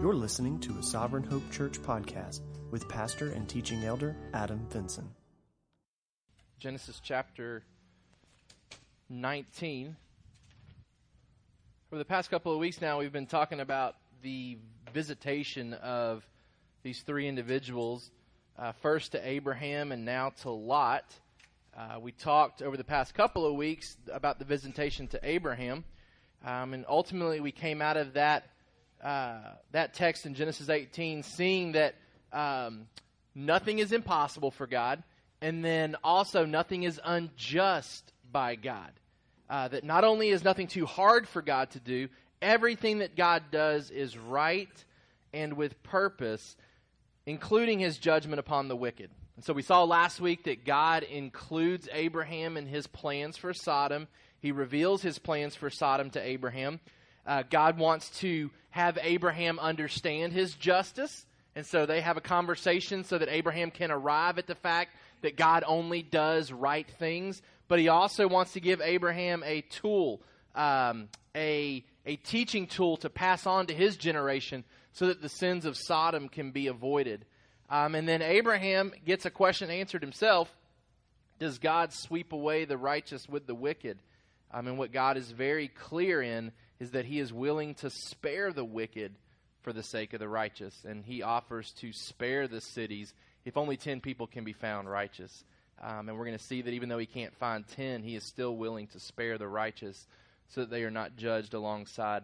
You're listening to a Sovereign Hope Church podcast with pastor and teaching elder Adam Vinson. Genesis chapter 19. Over the past couple of weeks now, we've been talking about the visitation of these three individuals uh, first to Abraham and now to Lot. Uh, we talked over the past couple of weeks about the visitation to Abraham, um, and ultimately we came out of that uh, that text in Genesis 18, seeing that um, nothing is impossible for God, and then also nothing is unjust by God. Uh, that not only is nothing too hard for God to do, everything that God does is right and with purpose, including his judgment upon the wicked. And so we saw last week that God includes Abraham in his plans for Sodom. He reveals his plans for Sodom to Abraham. Uh, God wants to have Abraham understand his justice. And so they have a conversation so that Abraham can arrive at the fact that God only does right things. But he also wants to give Abraham a tool, um, a, a teaching tool to pass on to his generation so that the sins of Sodom can be avoided. Um, and then Abraham gets a question answered himself Does God sweep away the righteous with the wicked? Um, mean, what God is very clear in is that he is willing to spare the wicked for the sake of the righteous. And he offers to spare the cities if only 10 people can be found righteous. Um, and we're going to see that even though he can't find 10, he is still willing to spare the righteous so that they are not judged alongside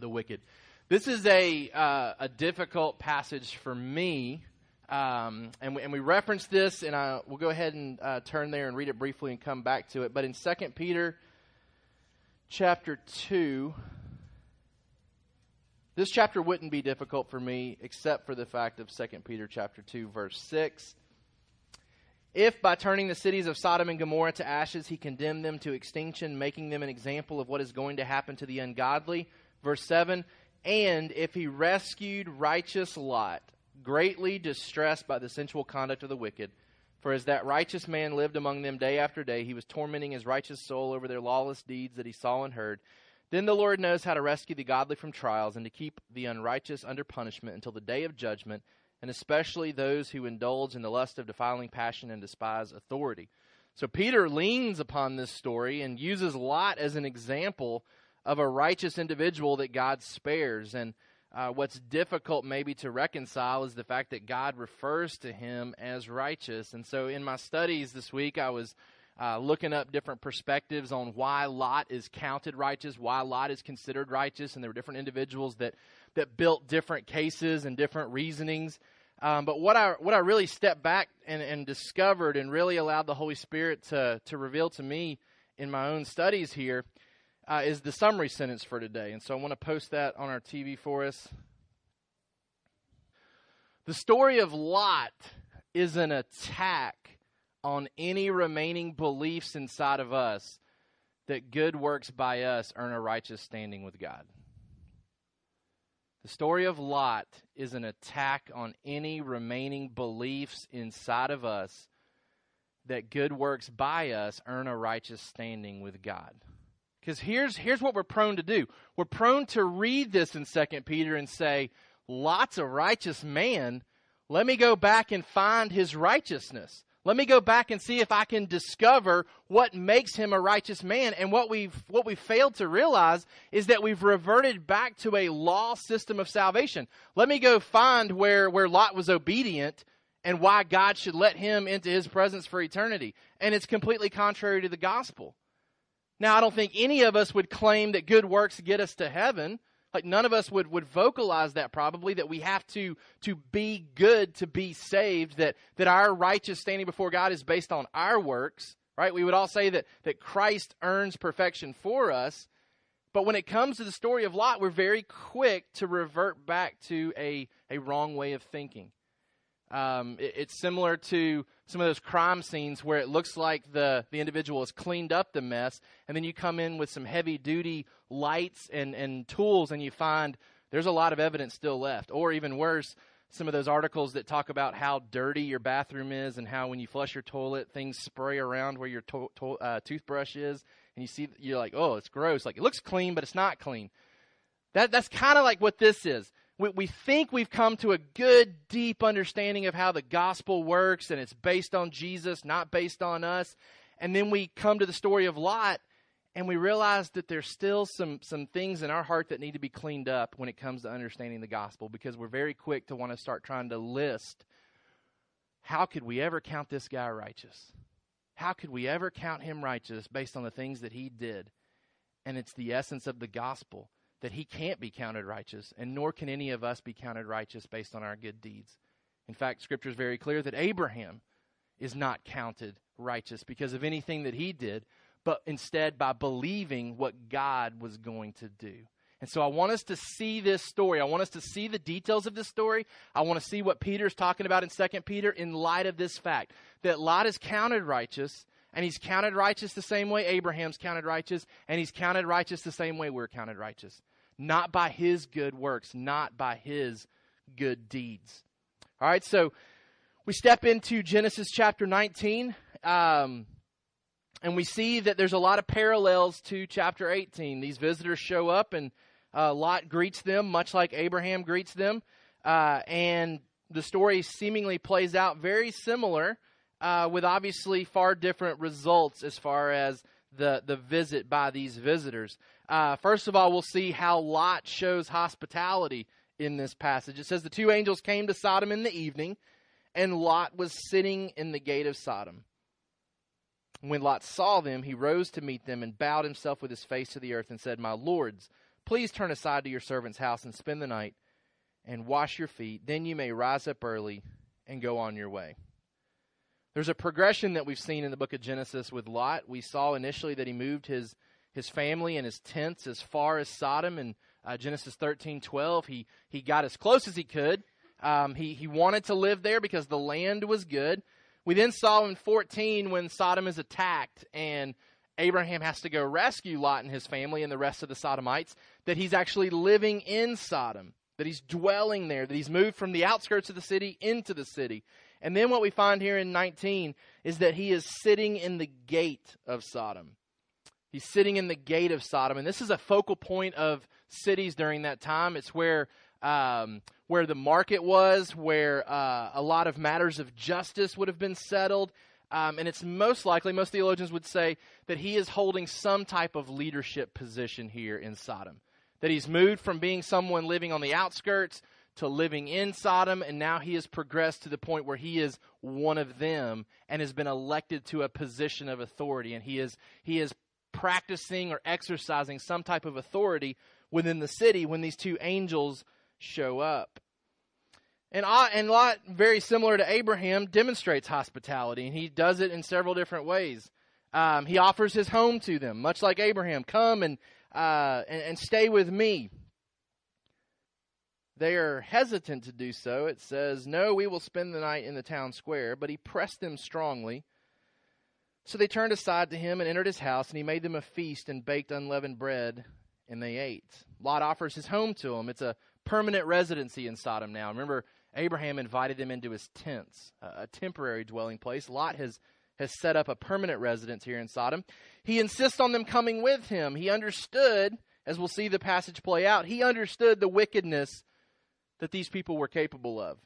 the wicked. This is a, uh, a difficult passage for me. Um, and, we, and we reference this, and I, we'll go ahead and uh, turn there and read it briefly and come back to it. But in 2 Peter chapter 2, this chapter wouldn't be difficult for me except for the fact of 2 Peter chapter 2 verse 6. If by turning the cities of Sodom and Gomorrah to ashes he condemned them to extinction, making them an example of what is going to happen to the ungodly, verse 7, and if he rescued righteous Lot, greatly distressed by the sensual conduct of the wicked, for as that righteous man lived among them day after day, he was tormenting his righteous soul over their lawless deeds that he saw and heard. Then the Lord knows how to rescue the godly from trials and to keep the unrighteous under punishment until the day of judgment, and especially those who indulge in the lust of defiling passion and despise authority. So Peter leans upon this story and uses Lot as an example of a righteous individual that God spares. And uh, what's difficult maybe to reconcile is the fact that God refers to him as righteous. And so in my studies this week, I was uh, looking up different perspectives on why Lot is counted righteous, why Lot is considered righteous, and there were different individuals that, that built different cases and different reasonings. Um, but what I what I really stepped back and, and discovered and really allowed the Holy Spirit to to reveal to me in my own studies here uh, is the summary sentence for today. And so I want to post that on our TV for us. The story of Lot is an attack on any remaining beliefs inside of us that good works by us earn a righteous standing with God. The story of Lot is an attack on any remaining beliefs inside of us that good works by us earn a righteous standing with God. Because here's, here's what we're prone to do. We're prone to read this in 2 Peter and say, Lot's a righteous man. Let me go back and find his righteousness. Let me go back and see if I can discover what makes him a righteous man. And what we've, what we've failed to realize is that we've reverted back to a law system of salvation. Let me go find where, where Lot was obedient and why God should let him into his presence for eternity. And it's completely contrary to the gospel. Now, I don't think any of us would claim that good works get us to heaven. Like none of us would, would vocalize that probably, that we have to, to be good to be saved, that, that our righteous standing before God is based on our works, right? We would all say that, that Christ earns perfection for us. But when it comes to the story of Lot, we're very quick to revert back to a, a wrong way of thinking. Um, it, it's similar to some of those crime scenes where it looks like the, the individual has cleaned up the mess, and then you come in with some heavy duty lights and, and tools, and you find there's a lot of evidence still left. Or even worse, some of those articles that talk about how dirty your bathroom is and how when you flush your toilet, things spray around where your to- to- uh, toothbrush is, and you see, you're like, oh, it's gross. Like, it looks clean, but it's not clean. That, that's kind of like what this is we, we think we've come to a good, deep understanding of how the gospel works and it's based on Jesus, not based on us. And then we come to the story of Lot and we realize that there's still some, some things in our heart that need to be cleaned up when it comes to understanding the gospel because we're very quick to want to start trying to list how could we ever count this guy righteous? How could we ever count him righteous based on the things that he did? And it's the essence of the gospel that he can't be counted righteous, and nor can any of us be counted righteous based on our good deeds. In fact, Scripture is very clear that Abraham is not counted righteous because of anything that he did, but instead by believing what God was going to do. And so I want us to see this story. I want us to see the details of this story. I want to see what Peter's talking about in 2 Peter in light of this fact that Lot is counted righteous, and he's counted righteous the same way Abraham's counted righteous, and he's counted righteous the same way we're counted righteous. Not by his good works, not by his good deeds. All right, so we step into Genesis chapter 19. Um, and we see that there's a lot of parallels to chapter 18. These visitors show up, and uh, Lot greets them, much like Abraham greets them. Uh, and the story seemingly plays out very similar, uh, with obviously far different results as far as the, the visit by these visitors. Uh, first of all, we'll see how Lot shows hospitality in this passage. It says the two angels came to Sodom in the evening, and Lot was sitting in the gate of Sodom. When Lot saw them, he rose to meet them and bowed himself with his face to the earth and said, My lords, please turn aside to your servant's house and spend the night and wash your feet. Then you may rise up early and go on your way. There's a progression that we've seen in the book of Genesis with Lot. We saw initially that he moved his, his family and his tents as far as Sodom in uh, Genesis 13 12. He, he got as close as he could. Um, he, he wanted to live there because the land was good. We then saw in 14 when Sodom is attacked and Abraham has to go rescue Lot and his family and the rest of the Sodomites, that he's actually living in Sodom, that he's dwelling there, that he's moved from the outskirts of the city into the city. And then what we find here in 19 is that he is sitting in the gate of Sodom. He's sitting in the gate of Sodom. And this is a focal point of cities during that time. It's where um, where the market was, where uh, a lot of matters of justice would have been settled. Um, and it's most likely, most theologians would say, that he is holding some type of leadership position here in Sodom. That he's moved from being someone living on the outskirts to living in Sodom, and now he has progressed to the point where he is one of them and has been elected to a position of authority. And he is, he is practicing or exercising some type of authority within the city when these two angels show up. And, and Lot, very similar to Abraham, demonstrates hospitality, and he does it in several different ways. Um, he offers his home to them, much like Abraham. Come and, uh, and, and stay with me. They are hesitant to do so. It says, No, we will spend the night in the town square. But he pressed them strongly. So they turned aside to him and entered his house, and he made them a feast and baked unleavened bread, and they ate. Lot offers his home to them. It's a permanent residency in Sodom now. Remember, Abraham invited them into his tents, a temporary dwelling place. Lot has, has set up a permanent residence here in Sodom. He insists on them coming with him. He understood, as we'll see the passage play out, he understood the wickedness that these people were capable of.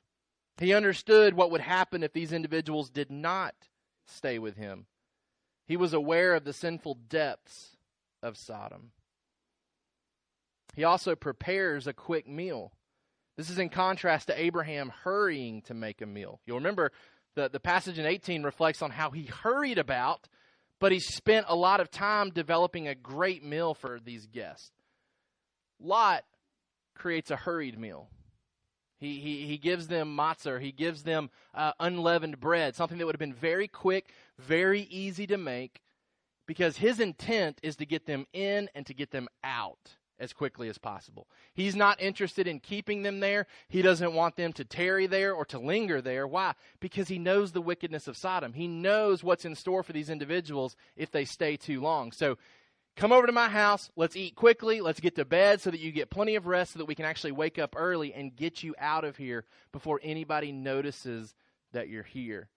He understood what would happen if these individuals did not stay with him. He was aware of the sinful depths of Sodom. He also prepares a quick meal. This is in contrast to Abraham hurrying to make a meal. You'll remember the, the passage in 18 reflects on how he hurried about, but he spent a lot of time developing a great meal for these guests. Lot creates a hurried meal. He, he, he gives them matzah, he gives them uh, unleavened bread, something that would have been very quick, very easy to make, because his intent is to get them in and to get them out as quickly as possible. He's not interested in keeping them there. He doesn't want them to tarry there or to linger there. Why? Because he knows the wickedness of Sodom. He knows what's in store for these individuals if they stay too long. So come over to my house. Let's eat quickly. Let's get to bed so that you get plenty of rest so that we can actually wake up early and get you out of here before anybody notices that you're here.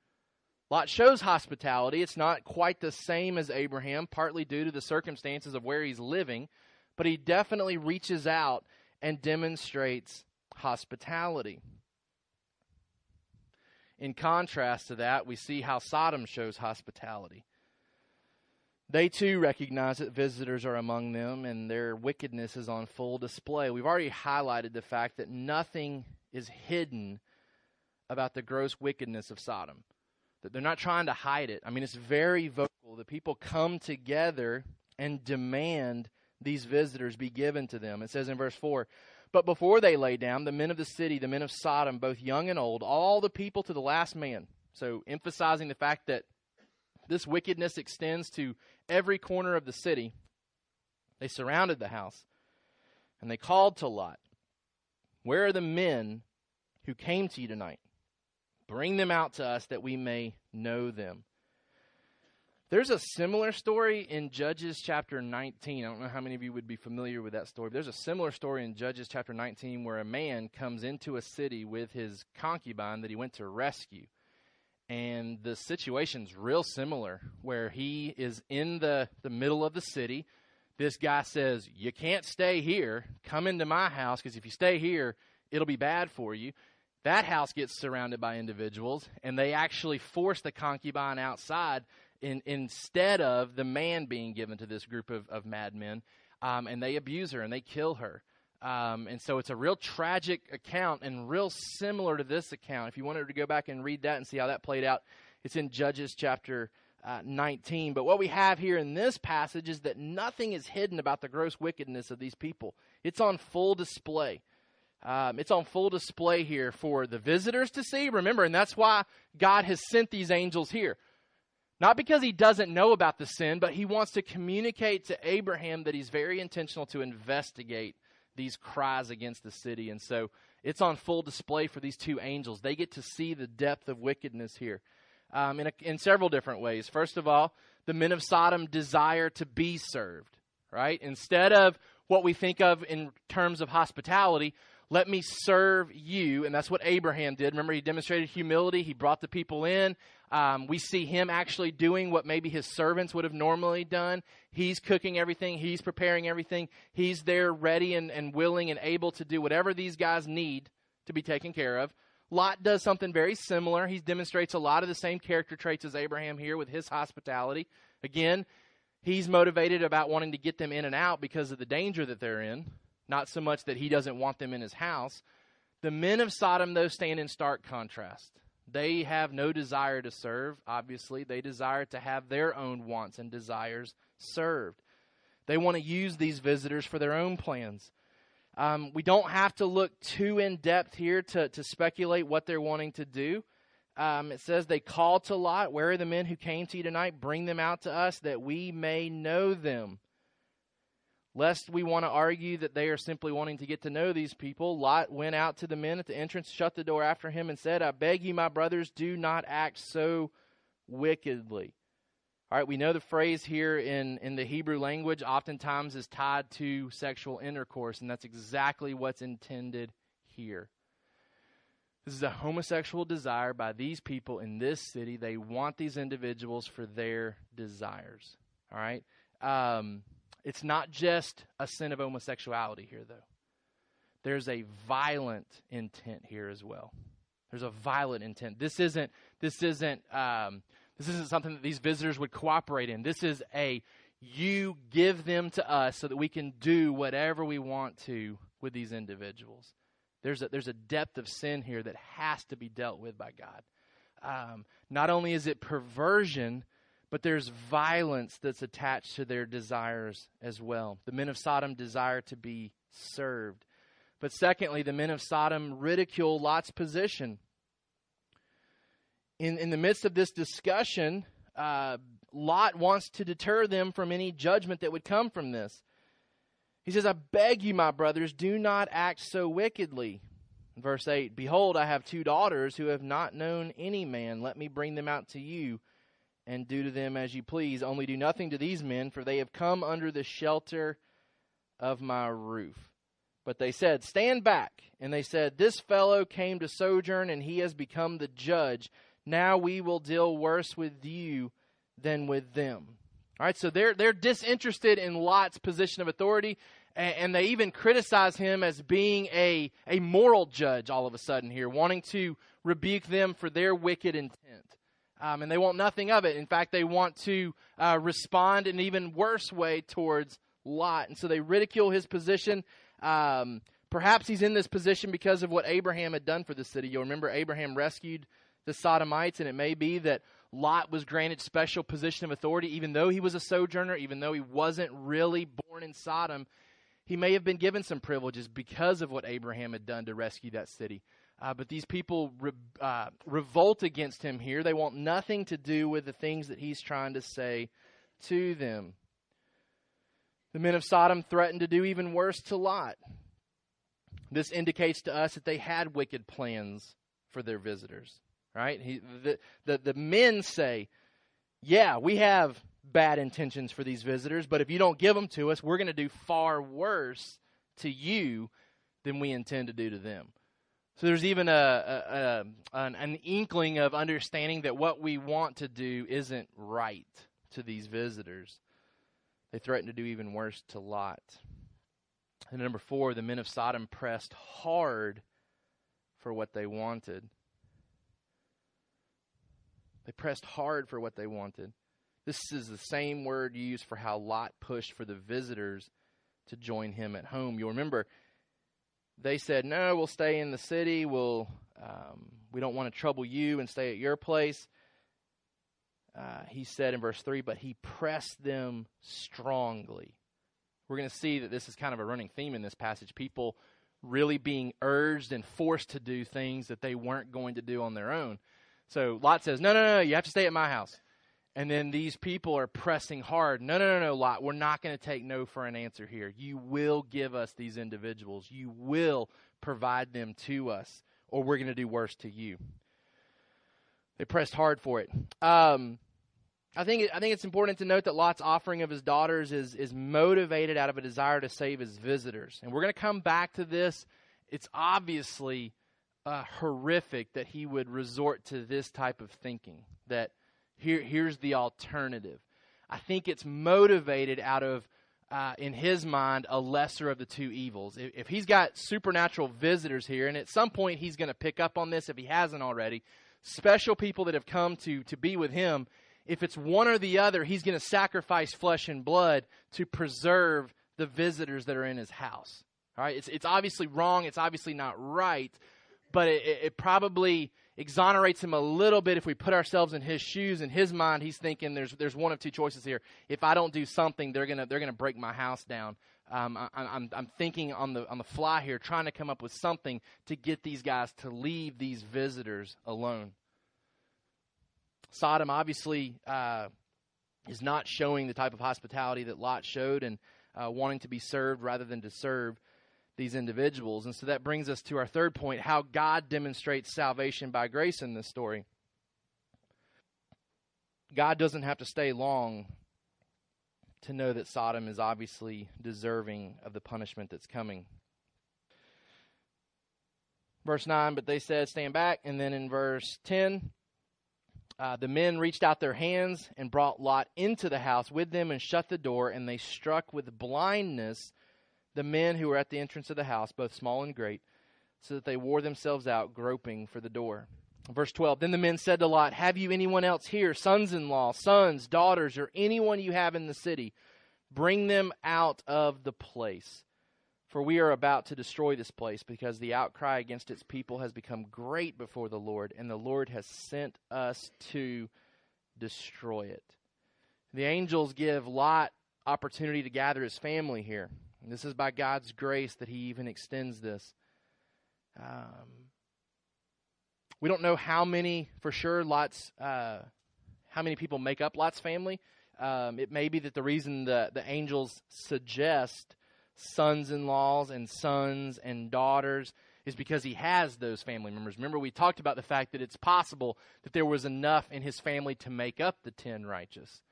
Lot shows hospitality. It's not quite the same as Abraham, partly due to the circumstances of where he's living but he definitely reaches out and demonstrates hospitality. In contrast to that, we see how Sodom shows hospitality. They too recognize that visitors are among them and their wickedness is on full display. We've already highlighted the fact that nothing is hidden about the gross wickedness of Sodom. That they're not trying to hide it. I mean, it's very vocal. The people come together and demand these visitors be given to them. It says in verse 4 But before they lay down, the men of the city, the men of Sodom, both young and old, all the people to the last man. So emphasizing the fact that this wickedness extends to every corner of the city. They surrounded the house, and they called to Lot, Where are the men who came to you tonight? Bring them out to us that we may know them. There's a similar story in Judges chapter 19. I don't know how many of you would be familiar with that story. There's a similar story in Judges chapter 19 where a man comes into a city with his concubine that he went to rescue and the situation's real similar where he is in the, the middle of the city. This guy says you can't stay here. Come into my house because if you stay here it'll be bad for you. That house gets surrounded by individuals and they actually force the concubine outside in, instead of the man being given to this group of, of madmen um, and they abuse her and they kill her um, and so it's a real tragic account and real similar to this account. If you wanted to go back and read that and see how that played out, it's in Judges chapter uh, 19. But what we have here in this passage is that nothing is hidden about the gross wickedness of these people, it's on full display. Um, it's on full display here for the visitors to see. Remember, and that's why God has sent these angels here. Not because he doesn't know about the sin, but he wants to communicate to Abraham that he's very intentional to investigate these cries against the city. And so it's on full display for these two angels. They get to see the depth of wickedness here um, in, a, in several different ways. First of all, the men of Sodom desire to be served, right? Instead of what we think of in terms of hospitality, let me serve you. And that's what Abraham did. Remember, he demonstrated humility. He brought the people in. Um, we see him actually doing what maybe his servants would have normally done. He's cooking everything, he's preparing everything. He's there ready and, and willing and able to do whatever these guys need to be taken care of. Lot does something very similar. He demonstrates a lot of the same character traits as Abraham here with his hospitality. Again, he's motivated about wanting to get them in and out because of the danger that they're in, not so much that he doesn't want them in his house. The men of Sodom, though, stand in stark contrast. They have no desire to serve, obviously. They desire to have their own wants and desires served. They want to use these visitors for their own plans. Um, we don't have to look too in depth here to, to speculate what they're wanting to do. Um, it says they called to Lot, Where are the men who came to you tonight? Bring them out to us that we may know them. Lest we want to argue that they are simply wanting to get to know these people, Lot went out to the men at the entrance, shut the door after him, and said, I beg you, my brothers, do not act so wickedly. All right, we know the phrase here in, in the Hebrew language oftentimes is tied to sexual intercourse, and that's exactly what's intended here. This is a homosexual desire by these people in this city. They want these individuals for their desires. All right? Um, it's not just a sin of homosexuality here, though. There's a violent intent here as well. There's a violent intent. This isn't. This isn't. Um, this isn't something that these visitors would cooperate in. This is a you give them to us so that we can do whatever we want to with these individuals. There's a, there's a depth of sin here that has to be dealt with by God. Um, not only is it perversion, but there's violence that's attached to their desires as well. The men of Sodom desire to be served. But secondly, the men of Sodom ridicule Lot's position. In, in the midst of this discussion, uh, Lot wants to deter them from any judgment that would come from this. He says, I beg you, my brothers, do not act so wickedly. Verse 8 Behold, I have two daughters who have not known any man. Let me bring them out to you and do to them as you please. Only do nothing to these men, for they have come under the shelter of my roof. But they said, Stand back. And they said, This fellow came to sojourn, and he has become the judge. Now we will deal worse with you than with them. All right, so they're, they're disinterested in Lot's position of authority, And, and they even criticize him as being a, a moral judge all of a sudden here, wanting to rebuke them for their wicked intent. Um, and they want nothing of it. In fact, they want to uh, respond in an even worse way towards Lot. And so they ridicule his position. Um, perhaps he's in this position because of what Abraham had done for the city. You'll remember Abraham rescued the Sodomites, and it may be that Lot was granted special position of authority, even though he was a sojourner, even though he wasn't really born in Sodom. He may have been given some privileges because of what Abraham had done to rescue that city. Uh, but these people re- uh, revolt against him here. They want nothing to do with the things that he's trying to say to them. The men of Sodom threatened to do even worse to Lot. This indicates to us that they had wicked plans for their visitors. Right? He, the, the, the men say, Yeah, we have bad intentions for these visitors, but if you don't give them to us, we're going to do far worse to you than we intend to do to them. So there's even a, a, a an, an, inkling of understanding that what we want to do isn't right to these visitors. They threaten to do even worse to Lot. And number four, the men of Sodom pressed hard for what they wanted. They pressed hard for what they wanted. This is the same word used for how Lot pushed for the visitors to join him at home. You'll remember they said, "No, we'll stay in the city. We'll um, we don't want to trouble you and stay at your place." Uh, he said in verse three, but he pressed them strongly. We're going to see that this is kind of a running theme in this passage. People really being urged and forced to do things that they weren't going to do on their own. So Lot says, "No, no, no, you have to stay at my house." And then these people are pressing hard. No, no, no, no, Lot. We're not going to take no for an answer here. You will give us these individuals. You will provide them to us, or we're going to do worse to you. They pressed hard for it. Um, I think I think it's important to note that Lot's offering of his daughters is is motivated out of a desire to save his visitors, and we're going to come back to this. It's obviously uh, horrific that he would resort to this type of thinking. That here, here's the alternative. I think it's motivated out of, uh, in his mind, a lesser of the two evils. If, if he's got supernatural visitors here, and at some point he's going to pick up on this if he hasn't already, special people that have come to, to be with him, if it's one or the other, he's going to sacrifice flesh and blood to preserve the visitors that are in his house. All right, it's, it's obviously wrong. It's obviously not right, but it, it probably exonerates him a little bit if we put ourselves in his shoes. In his mind, he's thinking there's there's one of two choices here. If I don't do something, they're gonna they're gonna break my house down. Um, I, I'm I'm thinking on the on the fly here, trying to come up with something to get these guys to leave these visitors alone. Sodom obviously uh, is not showing the type of hospitality that Lot showed and uh, wanting to be served rather than to serve these individuals. And so that brings us to our third point how God demonstrates salvation by grace in this story. God doesn't have to stay long to know that Sodom is obviously deserving of the punishment that's coming. Verse 9, but they said, Stand back. And then in verse 10, uh, the men reached out their hands and brought Lot into the house with them and shut the door, and they struck with blindness the men who were at the entrance of the house, both small and great, so that they wore themselves out, groping for the door. Verse 12 Then the men said to Lot, Have you anyone else here, sons in law, sons, daughters, or anyone you have in the city? Bring them out of the place. For we are about to destroy this place, because the outcry against its people has become great before the Lord, and the Lord has sent us to destroy it. The angels give Lot opportunity to gather his family here. And this is by God's grace that He even extends this. Um, we don't know how many for sure Lot's uh, how many people make up Lot's family. Um, it may be that the reason the the angels suggest sons-in-laws and sons and daughters is because he has those family members. Remember, we talked about the fact that it's possible that there was enough in his family to make up the ten righteous.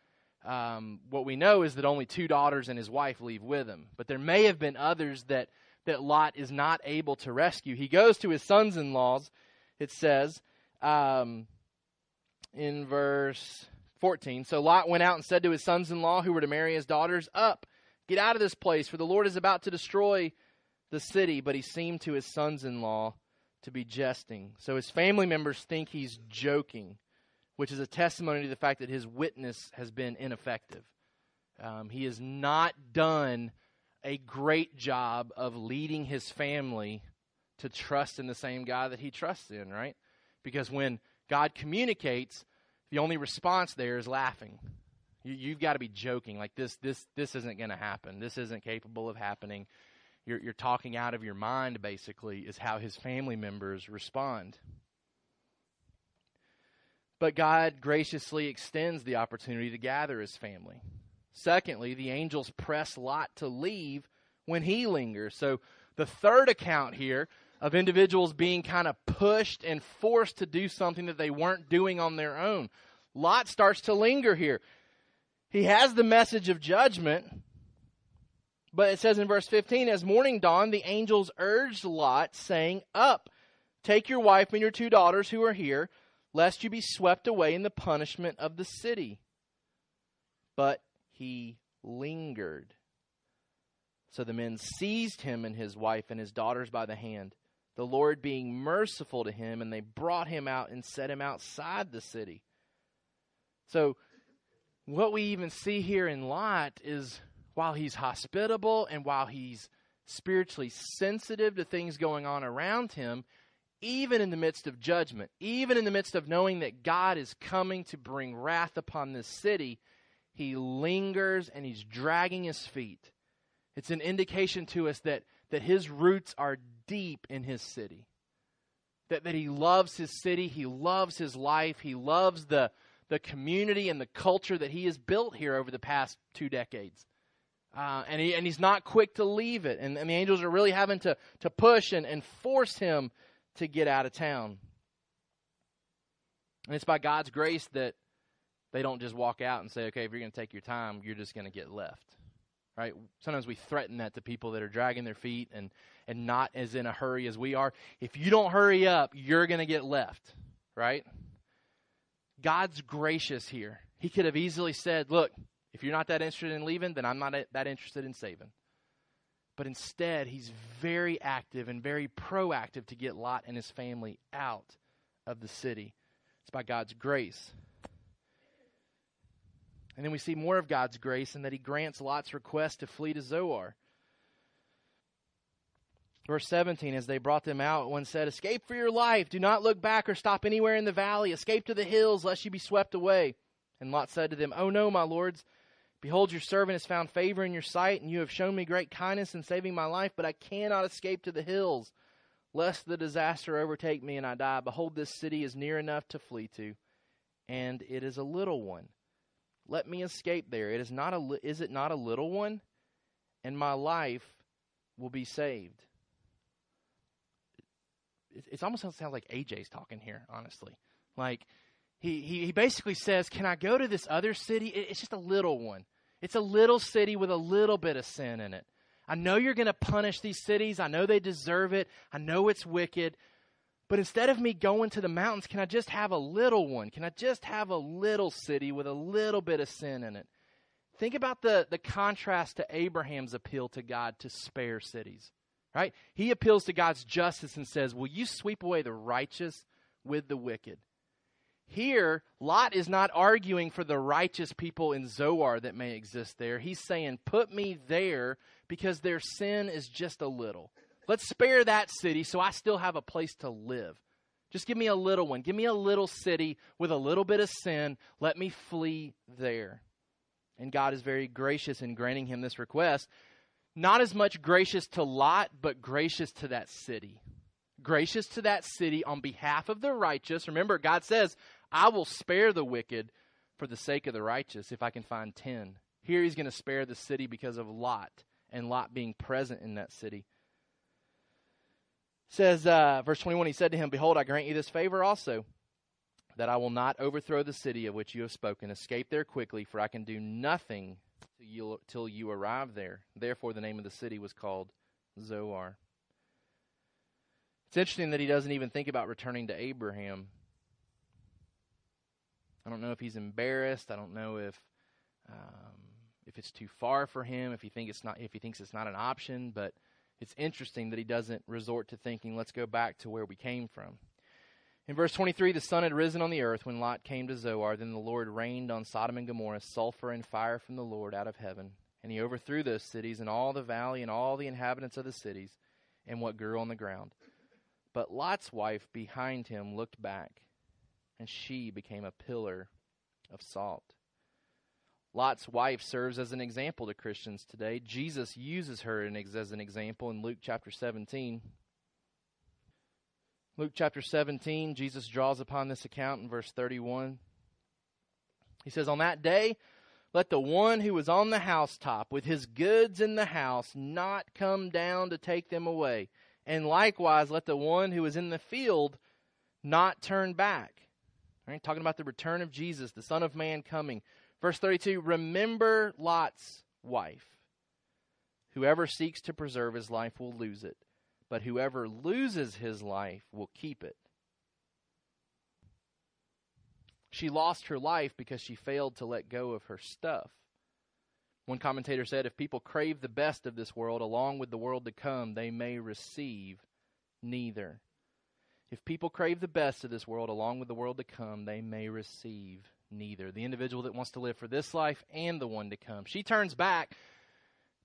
Um, what we know is that only two daughters and his wife leave with him. But there may have been others that, that Lot is not able to rescue. He goes to his sons in laws, it says um, in verse 14. So Lot went out and said to his sons in law who were to marry his daughters, Up, Get out of this place, for the Lord is about to destroy the city. But he seemed to his sons in law to be jesting. So his family members think he's joking, which is a testimony to the fact that his witness has been ineffective. Um, he has not done a great job of leading his family to trust in the same God that he trusts in, right? Because when God communicates, the only response there is laughing. You, have got to be joking. Like this, this, this isn't going to happen. This isn't capable of happening. You're, you're talking out of your mind, basically, is how his family members respond. But God graciously extends the opportunity to gather his family. Secondly, the angels press Lot to leave when he lingers. So the third account here of individuals being kind of pushed and forced to do something that they weren't doing on their own. Lot starts to linger here. He has the message of judgment, but it says in verse 15, as morning dawned, the angels urged Lot, saying, Up, take your wife and your two daughters who are here, lest you be swept away in the punishment of the city. But he lingered. So the men seized him and his wife and his daughters by the hand, the Lord being merciful to him, and they brought him out and set him outside the city. So what we even see here in Lot is while he's hospitable and while he's spiritually sensitive to things going on around him, even in the midst of judgment, even in the midst of knowing that God is coming to bring wrath upon this city, he lingers and he's dragging his feet. It's an indication to us that, that his roots are deep in his city. That, that he loves his city, he loves his life, he loves the, the community and the culture that he has built here over the past two decades. Uh, and, he, and he's not quick to leave it. And, and the angels are really having to, to push and, and force him to get out of town. And it's by God's grace that they don't just walk out and say, okay, if you're going to take your time, you're just going to get left. Right? Sometimes we threaten that to people that are dragging their feet and, and not as in a hurry as we are. If you don't hurry up, you're going to get left. Right? God's gracious here. He could have easily said, Look, if you're not that interested in leaving, then I'm not that interested in saving. But instead, he's very active and very proactive to get Lot and his family out of the city. It's by God's grace. And then we see more of God's grace in that he grants Lot's request to flee to Zoar. Verse 17, as they brought them out, one said, Escape for your life. Do not look back or stop anywhere in the valley. Escape to the hills, lest you be swept away. And Lot said to them, Oh no, my lords. Behold, your servant has found favor in your sight, and you have shown me great kindness in saving my life, but I cannot escape to the hills, lest the disaster overtake me and I die. Behold, this city is near enough to flee to, and it is a little one. Let me escape there. It is not a is it not a little one? And my life will be saved it, almost sounds like AJ's talking here, honestly. Like, he, he, he basically says, Can I go to this other city? It, it's just a little one. It's a little city with a little bit of sin in it. I know you're going to punish these cities. I know they deserve it. I know it's wicked. But instead of me going to the mountains, can I just have a little one? Can I just have a little city with a little bit of sin in it? Think about the, the contrast to Abraham's appeal to God to spare cities. Right? He appeals to God's justice and says, Will you sweep away the righteous with the wicked? Here, Lot is not arguing for the righteous people in Zoar that may exist there. He's saying, Put me there because their sin is just a little. Let's spare that city so I still have a place to live. Just give me a little one. Give me a little city with a little bit of sin. Let me flee there. And God is very gracious in granting him this request not as much gracious to Lot, but gracious to that city. Gracious to that city on behalf of the righteous. Remember, God says, I will spare the wicked for the sake of the righteous if I can find 10. Here he's going to spare the city because of Lot and Lot being present in that city. It says, uh, verse 21, he said to him, Behold, I grant you this favor also, that I will not overthrow the city of which you have spoken. Escape there quickly, for I can do nothing you, till you arrive there. Therefore, the name of the city was called Zoar. It's interesting that he doesn't even think about returning to Abraham. I don't know if he's embarrassed. I don't know if um, if it's too far for him, if he think it's not if he thinks it's not an option, but it's interesting that he doesn't resort to thinking, let's go back to where we came from. In verse 23, the sun had risen on the earth when Lot came to Zoar. Then the Lord rained on Sodom and Gomorrah sulfur and fire from the Lord out of heaven. And he overthrew those cities and all the valley and all the inhabitants of the cities and what grew on the ground. But Lot's wife behind him looked back, and she became a pillar of salt. Lot's wife serves as an example to Christians today. Jesus uses her as an example in Luke chapter 17. Luke chapter 17, Jesus draws upon this account in verse 31. He says, On that day, let the one who is on the housetop with his goods in the house not come down to take them away. And likewise, let the one who is in the field not turn back. Right, talking about the return of Jesus, the Son of Man coming. Verse 32 Remember Lot's wife. Whoever seeks to preserve his life will lose it, but whoever loses his life will keep it. She lost her life because she failed to let go of her stuff. One commentator said if people crave the best of this world along with the world to come, they may receive neither. If people crave the best of this world along with the world to come, they may receive neither. The individual that wants to live for this life and the one to come. She turns back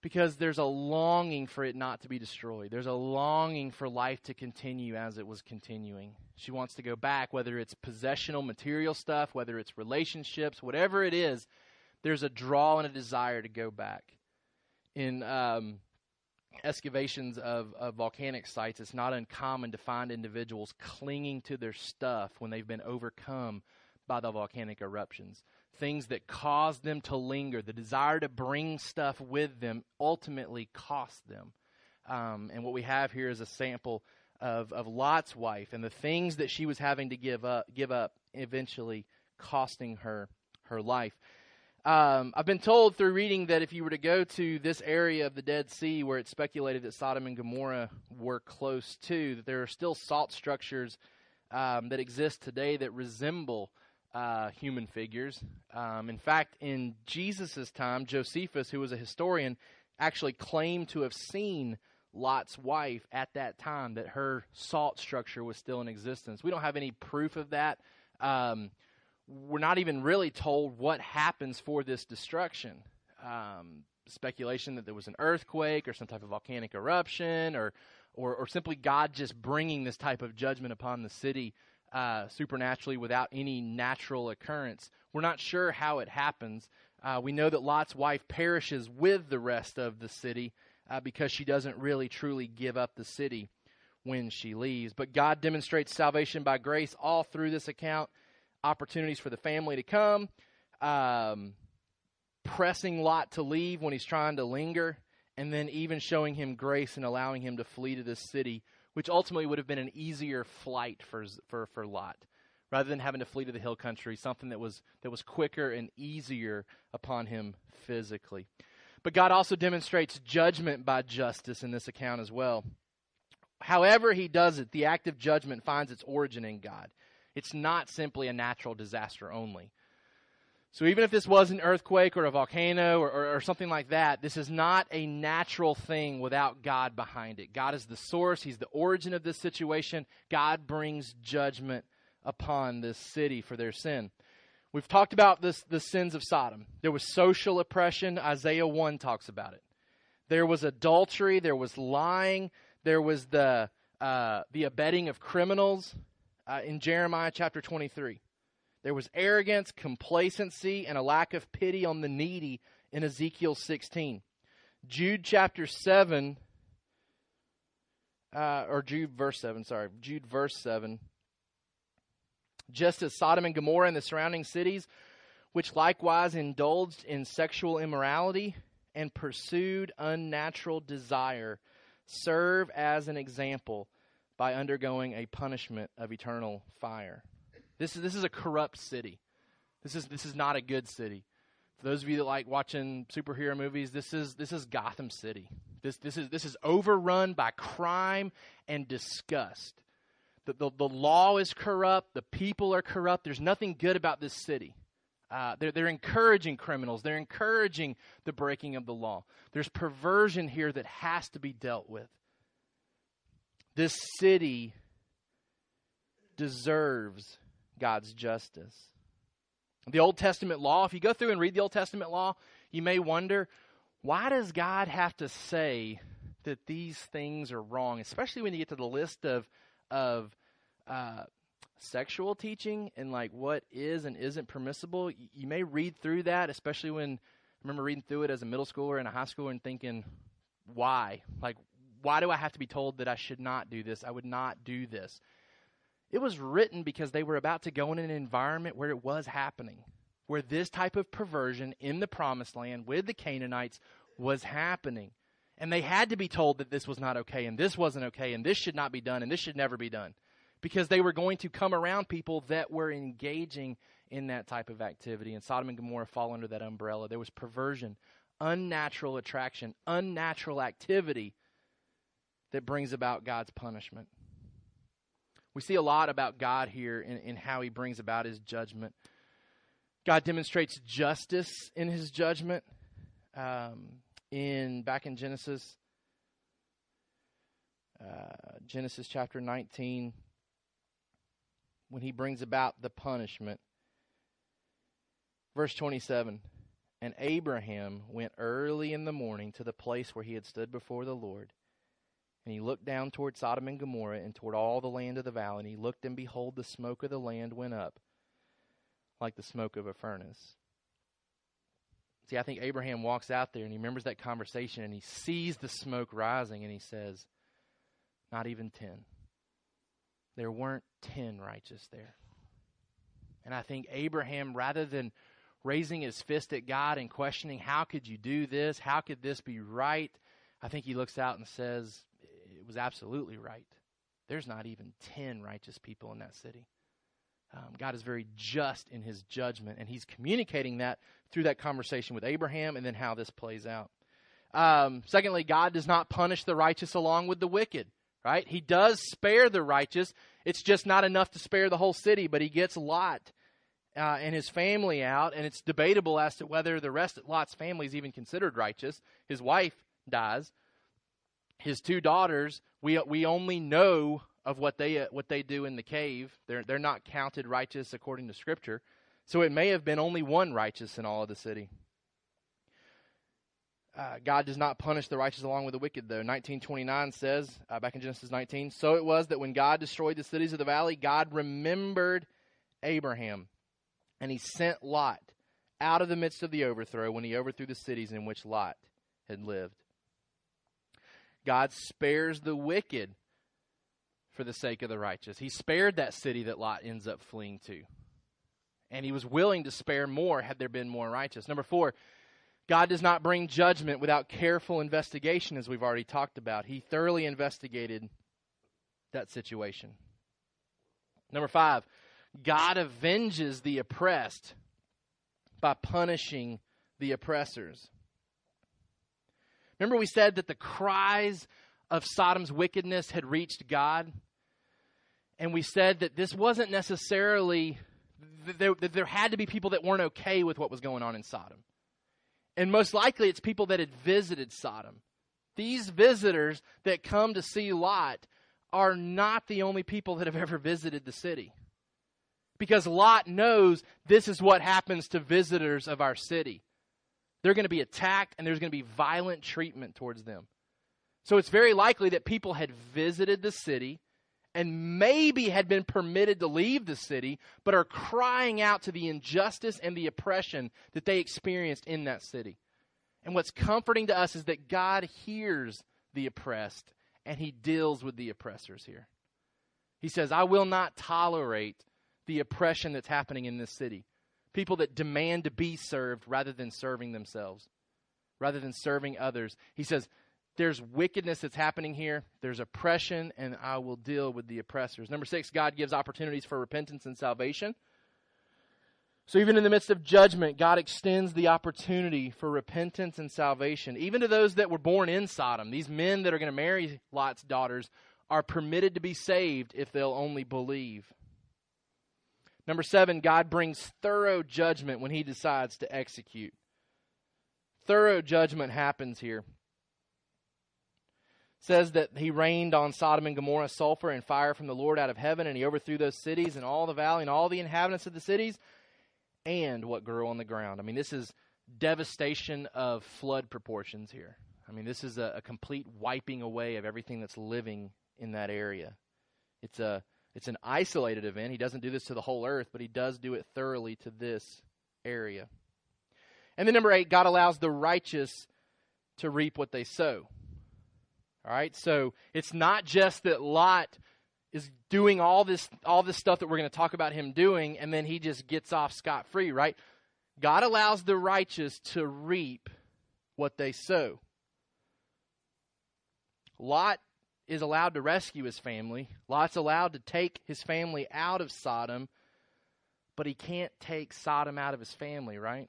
because there's a longing for it not to be destroyed. There's a longing for life to continue as it was continuing. She wants to go back, whether it's possessional, material stuff, whether it's relationships, whatever it is, there's a draw and a desire to go back. In um, excavations of, of volcanic sites, it's not uncommon to find individuals clinging to their stuff when they've been overcome by the volcanic eruptions. Things that cause them to linger, the desire to bring stuff with them, ultimately cost them. Um, and what we have here is a sample of, of Lot's wife and the things that she was having to give up, give up, eventually costing her her life. Um, I've been told through reading that if you were to go to this area of the Dead Sea where it's speculated that Sodom and Gomorrah were close to, that there are still salt structures um, that exist today that resemble uh, human figures. Um, in fact, in Jesus' time, Josephus, who was a historian, actually claimed to have seen Lot's wife at that time, that her salt structure was still in existence. We don't have any proof of that. Um, we're not even really told what happens for this destruction. Um, speculation that there was an earthquake or some type of volcanic eruption or, or, or simply God just bringing this type of judgment upon the city uh, supernaturally without any natural occurrence. We're not sure how it happens. Uh, we know that Lot's wife perishes with the rest of the city uh, because she doesn't really truly give up the city when she leaves. But God demonstrates salvation by grace all through this account opportunities for the family to come, um, pressing Lot to leave when he's trying to linger, and then even showing him grace and allowing him to flee to this city, which ultimately would have been an easier flight for for for Lot, rather than having to flee to the hill country, something that was that was quicker and easier upon him physically. But God also demonstrates judgment by justice in this account as well. However, he does it, the act of judgment finds its origin in God. It's not simply a natural disaster only. So even if this was an earthquake or a volcano or, or, or, something like that, this is not a natural thing without God behind it. God is the source, He's the origin of this situation. God brings judgment upon this city for their sin. We've talked about this, the sins of Sodom. There was social oppression. Isaiah 1 talks about it. There was adultery. There was lying. There was the, uh, the abetting of criminals uh, in Jeremiah chapter 23. There was arrogance, complacency, and a lack of pity on the needy in Ezekiel 16. Jude chapter 7, uh, or Jude verse 7, sorry, Jude verse 7. Just as Sodom and Gomorrah and the surrounding cities, which likewise indulged in sexual immorality and pursued unnatural desire, serve as an example by undergoing a punishment of eternal fire. This is, this is a corrupt city. This is, this is not a good city. For those of you that like watching superhero movies, this is, this is Gotham City. This, this, is, this is overrun by crime and disgust. The, the, the law is corrupt. The people are corrupt. There's nothing good about this city. Uh, they're, they're encouraging criminals. They're encouraging the breaking of the law. There's perversion here that has to be dealt with. This city deserves God's justice. The Old Testament law, if you go through and read the Old Testament law, you may wonder why does God have to say that these things are wrong, especially when you get to the list of, of uh, sexual teaching and like what is and isn't permissible, you may read through that, especially when I remember reading through it as a middle schooler and a high schooler and thinking, why? Like, why do I have to be told that I should not do this? I would not do this. It was written because they were about to go in an environment where it was happening, where this type of perversion in the promised land with the Canaanites was happening. And they had to be told that this was not okay, and this wasn't okay, and this should not be done, and this should never be done because they were going to come around people that were engaging in that type of activity. And Sodom and Gomorrah fall under that umbrella. There was perversion, unnatural attraction, unnatural activity that brings about God's punishment. We see a lot about God here in, in how he brings about his judgment. God demonstrates justice in his judgment. Um, in back in Genesis, uh, Genesis chapter 19, when he brings about the punishment. Verse 27 And Abraham went early in the morning to the place where he had stood before the Lord. And he looked down toward Sodom and Gomorrah and toward all the land of the valley. And he looked, and behold, the smoke of the land went up like the smoke of a furnace. See, I think Abraham walks out there and he remembers that conversation and he sees the smoke rising and he says, Not even ten there weren't 10 righteous there. And I think Abraham, rather than raising his fist at God and questioning, how could you do this? How could this be right? I think he looks out and says, was absolutely right. There's not even 10 righteous people in that city. Um, God is very just in his judgment, and he's communicating that through that conversation with Abraham and then how this plays out. Um, secondly, God does not punish the righteous along with the wicked right? He does spare the righteous. It's just not enough to spare the whole city, but he gets Lot uh, and his family out, and it's debatable as to whether the rest of Lot's family is even considered righteous. His wife dies. His two daughters, we we only know of what they uh, what they do in the cave. They're they're not counted righteous according to Scripture. So it may have been only one righteous in all of the city. Uh, God does not punish the righteous along with the wicked, though. 1929 says, uh, back in Genesis 19, so it was that when God destroyed the cities of the valley, God remembered Abraham, and he sent Lot out of the midst of the overthrow when he overthrew the cities in which Lot had lived. God spares the wicked for the sake of the righteous. He spared that city that Lot ends up fleeing to. And he was willing to spare more had there been more righteous. Number four, God does not bring judgment without careful investigation, as we've already talked about. He thoroughly investigated that situation. Number five, God avenges the oppressed by punishing the oppressors. Remember, we said that the cries of Sodom's wickedness had reached God? And we said that this wasn't necessarily, that there had to be people that weren't okay with what was going on in Sodom. And most likely it's people that had visited Sodom. These visitors that come to see Lot are not the only people that have ever visited the city. Because Lot knows this is what happens to visitors of our city. They're going to be attacked and there's going to be violent treatment towards them. So it's very likely that people had visited the city and maybe had been permitted to leave the city, but are crying out to the injustice and the oppression that they experienced in that city. And what's comforting to us is that God hears the oppressed and he deals with the oppressors here. He says, I will not tolerate the oppression that's happening in this city. People that demand to be served rather than serving themselves, rather than serving others. He says, there's wickedness that's happening here. There's oppression, and I will deal with the oppressors. Number six, God gives opportunities for repentance and salvation. So even in the midst of judgment, God extends the opportunity for repentance and salvation. Even to those that were born in Sodom, these men that are going to marry Lot's daughters are permitted to be saved if they'll only believe. Number seven, God brings thorough judgment when he decides to execute. Thorough judgment happens here. It says that he rained on Sodom and Gomorrah sulfur and fire from the Lord out of heaven, and he overthrew those cities and all the valley and all the inhabitants of the cities and what grew on the ground. I mean, this is devastation of flood proportions here. I mean, this is a, a complete wiping away of everything that's living in that area. It's a it's an isolated event. He doesn't do this to the whole earth, but he does do it thoroughly to this area. And then number 8, God allows the righteous to reap what they sow. All right? So, it's not just that Lot is doing all this all this stuff that we're going to talk about him doing and then he just gets off scot free, right? God allows the righteous to reap what they sow. Lot is allowed to rescue his family. Lot's allowed to take his family out of Sodom, but he can't take Sodom out of his family, right?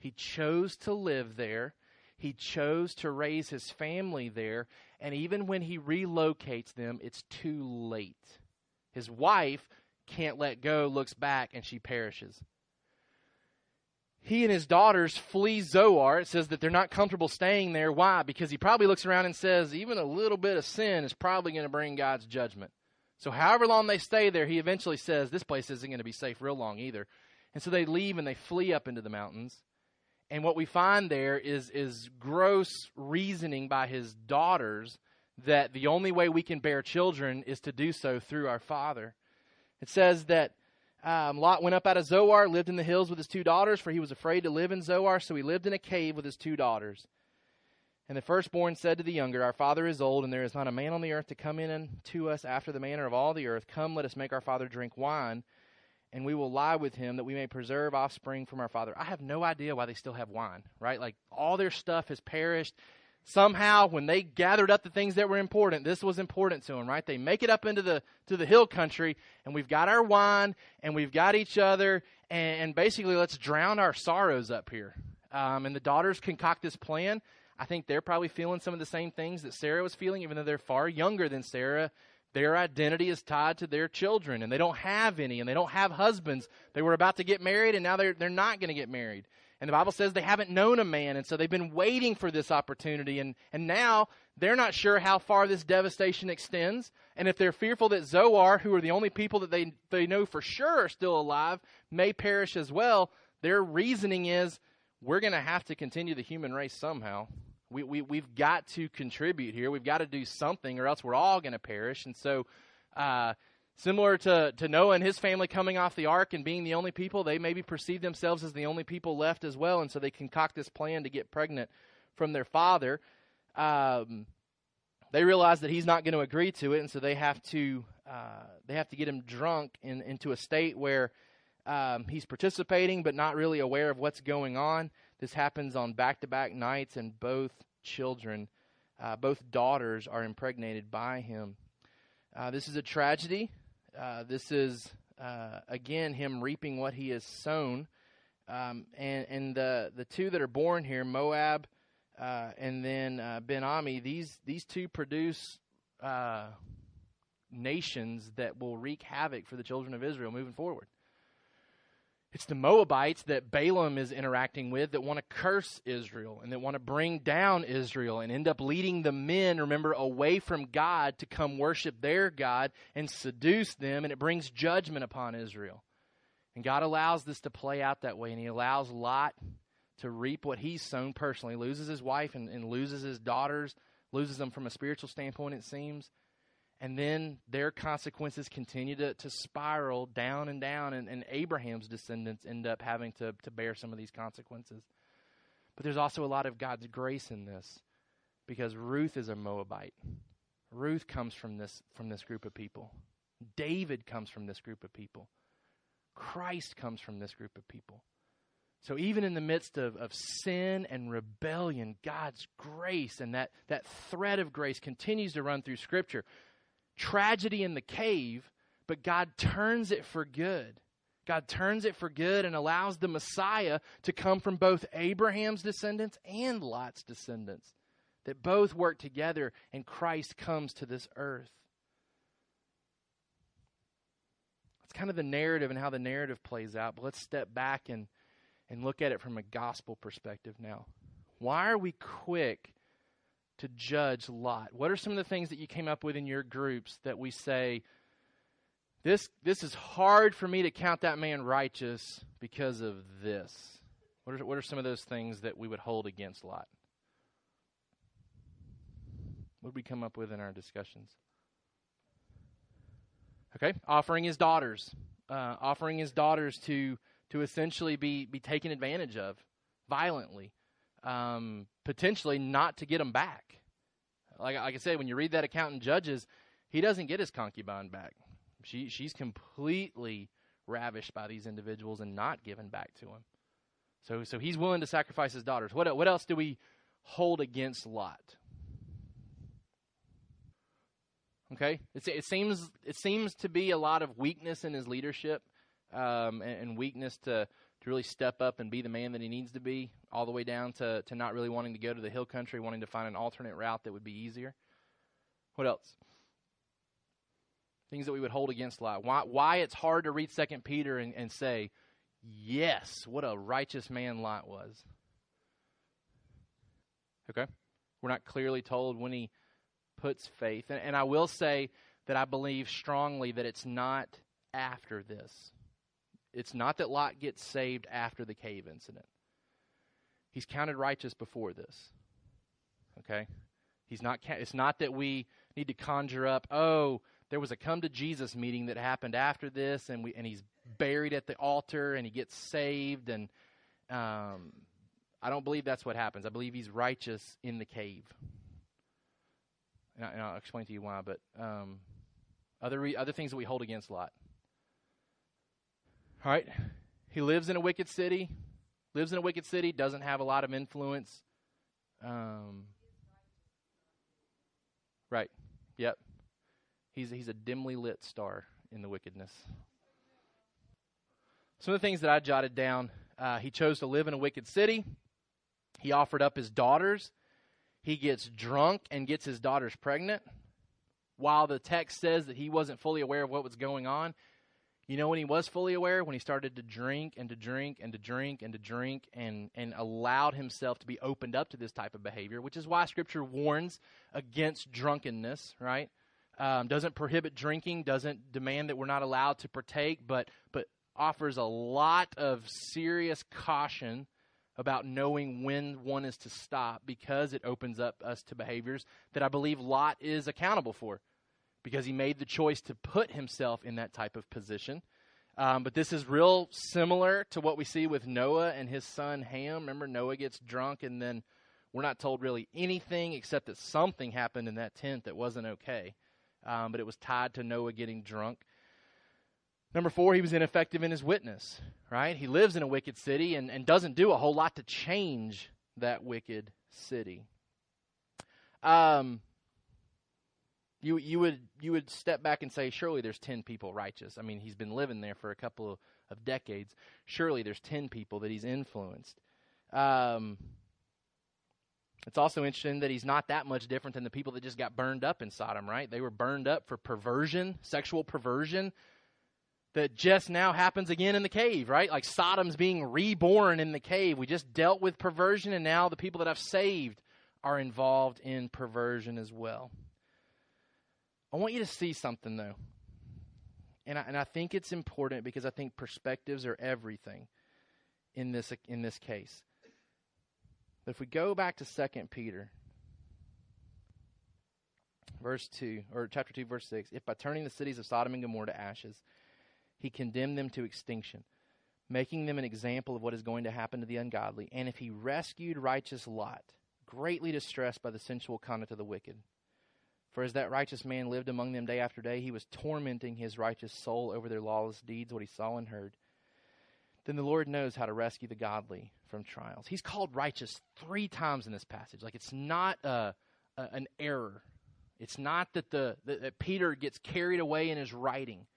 He chose to live there. He chose to raise his family there. And even when he relocates them, it's too late. His wife can't let go, looks back, and she perishes he and his daughters flee Zoar. It says that they're not comfortable staying there. Why? Because he probably looks around and says, even a little bit of sin is probably going to bring God's judgment. So, however long they stay there, he eventually says, this place isn't going to be safe real long either. And so they leave and they flee up into the mountains. And what we find there is, is gross reasoning by his daughters that the only way we can bear children is to do so through our father. It says that um, Lot went up out of Zoar, lived in the hills with his two daughters, for he was afraid to live in Zoar, so he lived in a cave with his two daughters. And the firstborn said to the younger, Our father is old, and there is not a man on the earth to come in to us after the manner of all the earth. Come, let us make our father drink wine, and we will lie with him, that we may preserve offspring from our father. I have no idea why they still have wine, right? Like all their stuff has perished somehow when they gathered up the things that were important this was important to them right? They make it up into the to the hill country and we've got our wine and we've got each other and, and basically let's drown our sorrows up here. Um, and the daughters concoct this plan. I think they're probably feeling some of the same things that sarah was feeling even though they're far younger than sarah. Their identity is tied to their children and they don't have any and they don't have husbands. They were about to get married and now they're, they're not going to get married and the Bible says they haven't known a man, and so they've been waiting for this opportunity. And, and now they're not sure how far this devastation extends. And if they're fearful that Zoar, who are the only people that they, they know for sure are still alive, may perish as well, their reasoning is we're going to have to continue the human race somehow. We, we, we've got to contribute here. We've got to do something, or else we're all going to perish. And so uh, Similar to, to Noah and his family coming off the ark and being the only people, they maybe perceive themselves as the only people left as well, and so they concoct this plan to get pregnant from their father. Um, they realize that he's not going to agree to it, and so they have to uh, they have to get him drunk in, into a state where um, he's participating but not really aware of what's going on. This happens on back to back nights, and both children, uh, both daughters, are impregnated by him. Uh, this is a tragedy. Uh, this is uh, again him reaping what he has sown, um, and and the the two that are born here, Moab, uh, and then uh, Ben Ami. These these two produce uh, nations that will wreak havoc for the children of Israel moving forward. It's the Moabites that Balaam is interacting with that want to curse Israel and that want to bring down Israel and end up leading the men, remember, away from God to come worship their God and seduce them, and it brings judgment upon Israel. And God allows this to play out that way, and He allows Lot to reap what he's sown personally, loses his wife and, and loses his daughters, loses them from a spiritual standpoint, it seems and then their consequences continue to, to spiral down and down, and, and Abraham's descendants end up having to, to bear some of these consequences. But there's also a lot of God's grace in this because Ruth is a Moabite. Ruth comes from this, from this group of people. David comes from this group of people. Christ comes from this group of people. So even in the midst of, of sin and rebellion, God's grace and that, that thread of grace continues to run through Scripture tragedy in the cave, but God turns it for good. God turns it for good and allows the Messiah to come from both Abraham's descendants and Lot's descendants, that both work together and Christ comes to this earth. That's kind of the narrative and how the narrative plays out. But let's step back and, and look at it from a gospel perspective now. Why are we quick to judge Lot? What are some of the things that you came up with in your groups that we say, this, this is hard for me to count that man righteous because of this? What are, what are some of those things that we would hold against Lot? What did we come up with in our discussions? Okay, offering his daughters, uh, offering his daughters to to essentially be be taken advantage of violently, um, potentially not to get them back. Like like I said, when you read that account in Judges, he doesn't get his concubine back. She she's completely ravished by these individuals and not given back to him. So so he's willing to sacrifice his daughters. What what else do we hold against Lot? Okay, it seems it seems to be a lot of weakness in his leadership, um, and, and, weakness to really step up and be the man that he needs to be, all the way down to to not really wanting to go to the hill country, wanting to find an alternate route that would be easier. What else? Things that we would hold against Lot. Why why it's hard to read Second Peter and, and say, yes, what a righteous man Lot was. Okay, we're not clearly told when he puts faith. And, and I will say that I believe strongly that it's not after this. It's not that Lot gets saved after the cave incident. He's counted righteous before this. Okay? He's not it's not that we need to conjure up, oh, there was a come to Jesus meeting that happened after this and we and he's buried at the altar and he gets saved and um, I don't believe that's what happens. I believe he's righteous in the cave and, I, will explain to you why. But um, other re- other things that we hold against Lot. All right, he lives in a wicked city. Lives in a wicked city. Doesn't have a lot of influence. Um, right. Yep. He's he's a dimly lit star in the wickedness. Some of the things that I jotted down. Uh, he chose to live in a wicked city. He offered up his daughters he gets drunk and gets his daughters pregnant. While the text says that he wasn't fully aware of what was going on, you know when he was fully aware? When he started to drink and to drink and to drink and to drink and, and allowed himself to be opened up to this type of behavior, which is why Scripture warns against drunkenness, right? Um, doesn't prohibit drinking, doesn't demand that we're not allowed to partake, but, but offers a lot of serious caution about knowing when one is to stop because it opens up us to behaviors that I believe Lot is accountable for because he made the choice to put himself in that type of position. Um, but this is real similar to what we see with Noah and his son Ham. Remember, Noah gets drunk, and then we're not told really anything except that something happened in that tent that wasn't okay. Um, but it was tied to Noah getting drunk. Number four, he was ineffective in his witness, right? He lives in a wicked city and, and doesn't do a whole lot to change that wicked city. Um, you you would you would step back and say, surely there's ten people righteous. I mean, he's been living there for a couple of, of decades. Surely there's ten people that he's influenced. Um, it's also interesting that he's not that much different than the people that just got burned up in Sodom, right? They were burned up for perversion, sexual perversion that just now happens again in the cave, right? Like Sodom's being reborn in the cave. We just dealt with perversion, and now the people that I've saved are involved in perversion as well. I want you to see something, though. And I, and I think it's important because I think perspectives are everything in this, in this case. But if we go back to 2 Peter, verse 2, or chapter 2, verse 6, if by turning the cities of Sodom and Gomorrah to ashes, he condemned them to extinction, making them an example of what is going to happen to the ungodly. And if he rescued righteous Lot, greatly distressed by the sensual conduct of the wicked. For as that righteous man lived among them day after day, he was tormenting his righteous soul over their lawless deeds, what he saw and heard. Then the Lord knows how to rescue the godly from trials. He's called righteous three times in this passage. Like it's not a, a, an error. It's not that the that Peter gets carried away in his writing.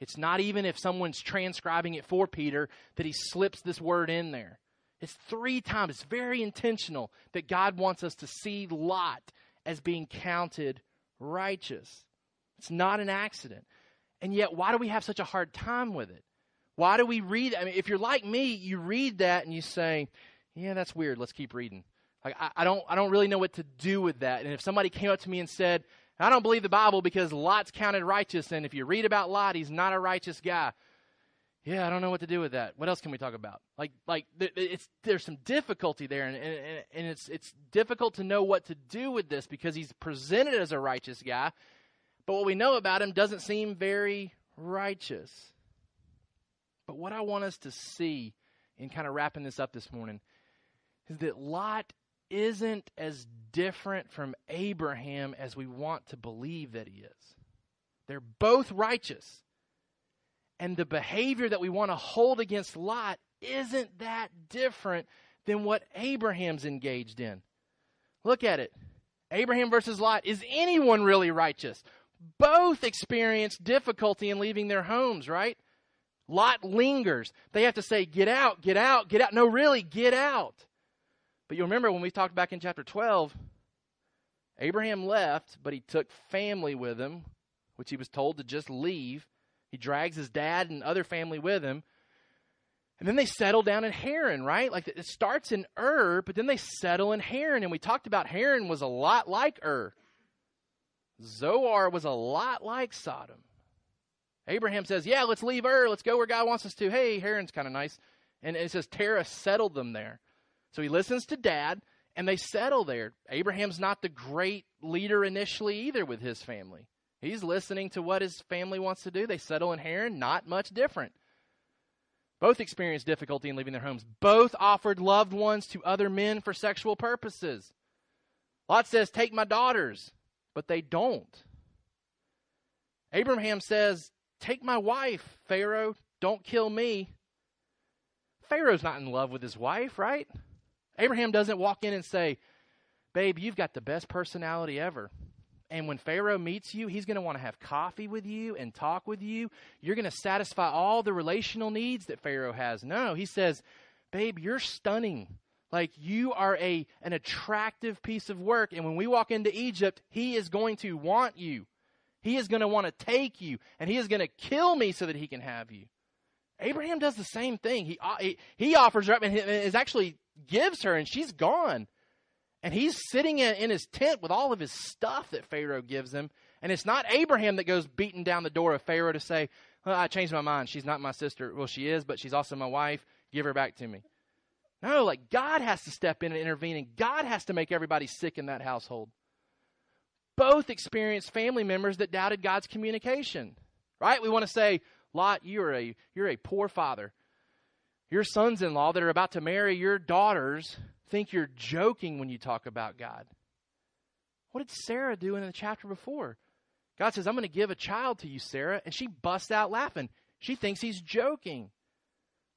It's not even if someone's transcribing it for Peter that he slips this word in there. It's three times. It's very intentional that God wants us to see Lot as being counted righteous. It's not an accident. And yet, why do we have such a hard time with it? Why do we read? I mean, if you're like me, you read that and you say, "Yeah, that's weird. Let's keep reading." Like I, I don't, I don't really know what to do with that. And if somebody came up to me and said, "I don't believe the Bible because Lot's counted righteous," and if you read about Lot, he's not a righteous guy. Yeah, I don't know what to do with that. What else can we talk about? Like, like it's there's some difficulty there, and, and, and it's it's difficult to know what to do with this because he's presented as a righteous guy, but what we know about him doesn't seem very righteous. But what I want us to see in kind of wrapping this up this morning is that Lot isn't as different from Abraham as we want to believe that he is. They're both righteous. And the behavior that we want to hold against Lot isn't that different than what Abraham's engaged in. Look at it. Abraham versus Lot. Is anyone really righteous? Both experience difficulty in leaving their homes, right? Lot lingers. They have to say, Get out, get out, get out. No, really, get out. But you remember when we talked back in chapter 12, Abraham left, but he took family with him, which he was told to just leave. He drags his dad and other family with him. And then they settle down in Haran, right? Like it starts in Ur, but then they settle in Haran. And we talked about Haran was a lot like Ur. Zoar was a lot like Sodom. Abraham says, Yeah, let's leave Ur. Let's go where God wants us to. Hey, Haran's kind of nice. And it says Terah settled them there. So he listens to dad, and they settle there. Abraham's not the great leader initially either with his family. He's listening to what his family wants to do. They settle in Haran, not much different. Both experienced difficulty in leaving their homes. Both offered loved ones to other men for sexual purposes. Lot says, Take my daughters, but they don't. Abraham says, Take my wife, Pharaoh. Don't kill me. Pharaoh's not in love with his wife, right? Abraham doesn't walk in and say, Babe, you've got the best personality ever. And when Pharaoh meets you, he's going to want to have coffee with you and talk with you. You're going to satisfy all the relational needs that Pharaoh has. No, he says, Babe, you're stunning. Like you are a an attractive piece of work and when we walk into Egypt, he is going to want you. He is going to want to take you, and he is going to kill me so that he can have you. Abraham does the same thing. He, he, he offers her up and is actually gives her, and she's gone. And he's sitting in, in his tent with all of his stuff that Pharaoh gives him. And it's not Abraham that goes beating down the door of Pharaoh to say, well, I changed my mind. She's not my sister. Well, she is, but she's also my wife. Give her back to me. No, like God has to step in and intervene, and God has to make everybody sick in that household both experienced family members that doubted God's communication. Right? We want to say, Lot, you're a you're a poor father. Your sons-in-law that are about to marry your daughters think you're joking when you talk about God. What did Sarah do in the chapter before? God says, I'm going to give a child to you, Sarah, and she busts out laughing. She thinks he's joking.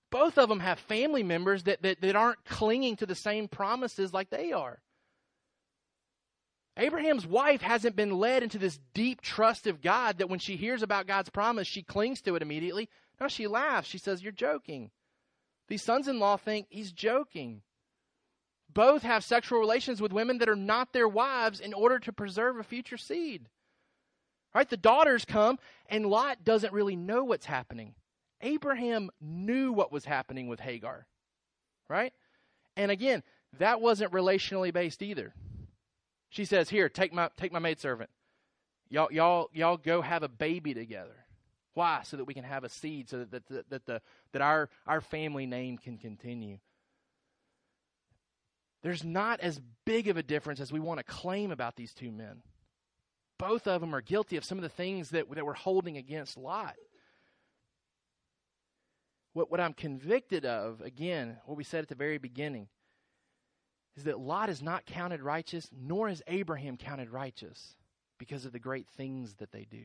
Both of them have family members that, that, that aren't clinging to the same promises like they are. Abraham's wife hasn't been led into this deep trust of God that when she hears about God's promise, she clings to it immediately. No, she laughs. She says, You're joking. These sons in law think he's joking. Both have sexual relations with women that are not their wives in order to preserve a future seed. Right? The daughters come, and Lot doesn't really know what's happening. Abraham knew what was happening with Hagar. Right? And again, that wasn't relationally based either. She says, "Here, take my take my maidservant. Y'all y'all y'all go have a baby together. Why? So that we can have a seed, so that that, that, the that our our family name can continue." There's not as big of a difference as we want to claim about these two men. Both of them are guilty of some of the things that, that we're holding against Lot. What, what I'm convicted of, again, what we said at the very beginning, is that Lot is not counted righteous, nor is Abraham counted righteous because of the great things that they do.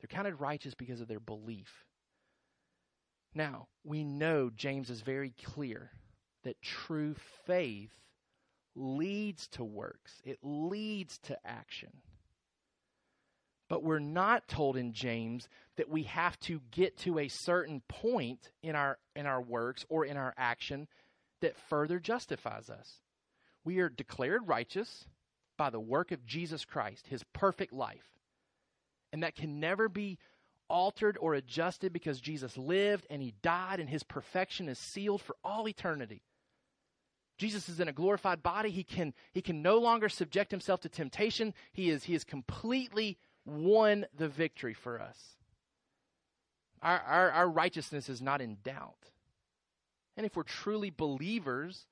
They're counted righteous because of their belief. Now, we know James is very clear that true faith leads to works, it leads to action. But we're not told in James that we have to get to a certain point in our in our works or in our action that further justifies us. We are declared righteous by the work of Jesus Christ, his perfect life. And that can never be altered or adjusted because Jesus lived and he died and his perfection is sealed for all eternity. Jesus is in a glorified body. He can, he can no longer subject himself to temptation. He is, he has completely won the victory for us. Our, our, our righteousness is not in doubt. And if we're truly believers,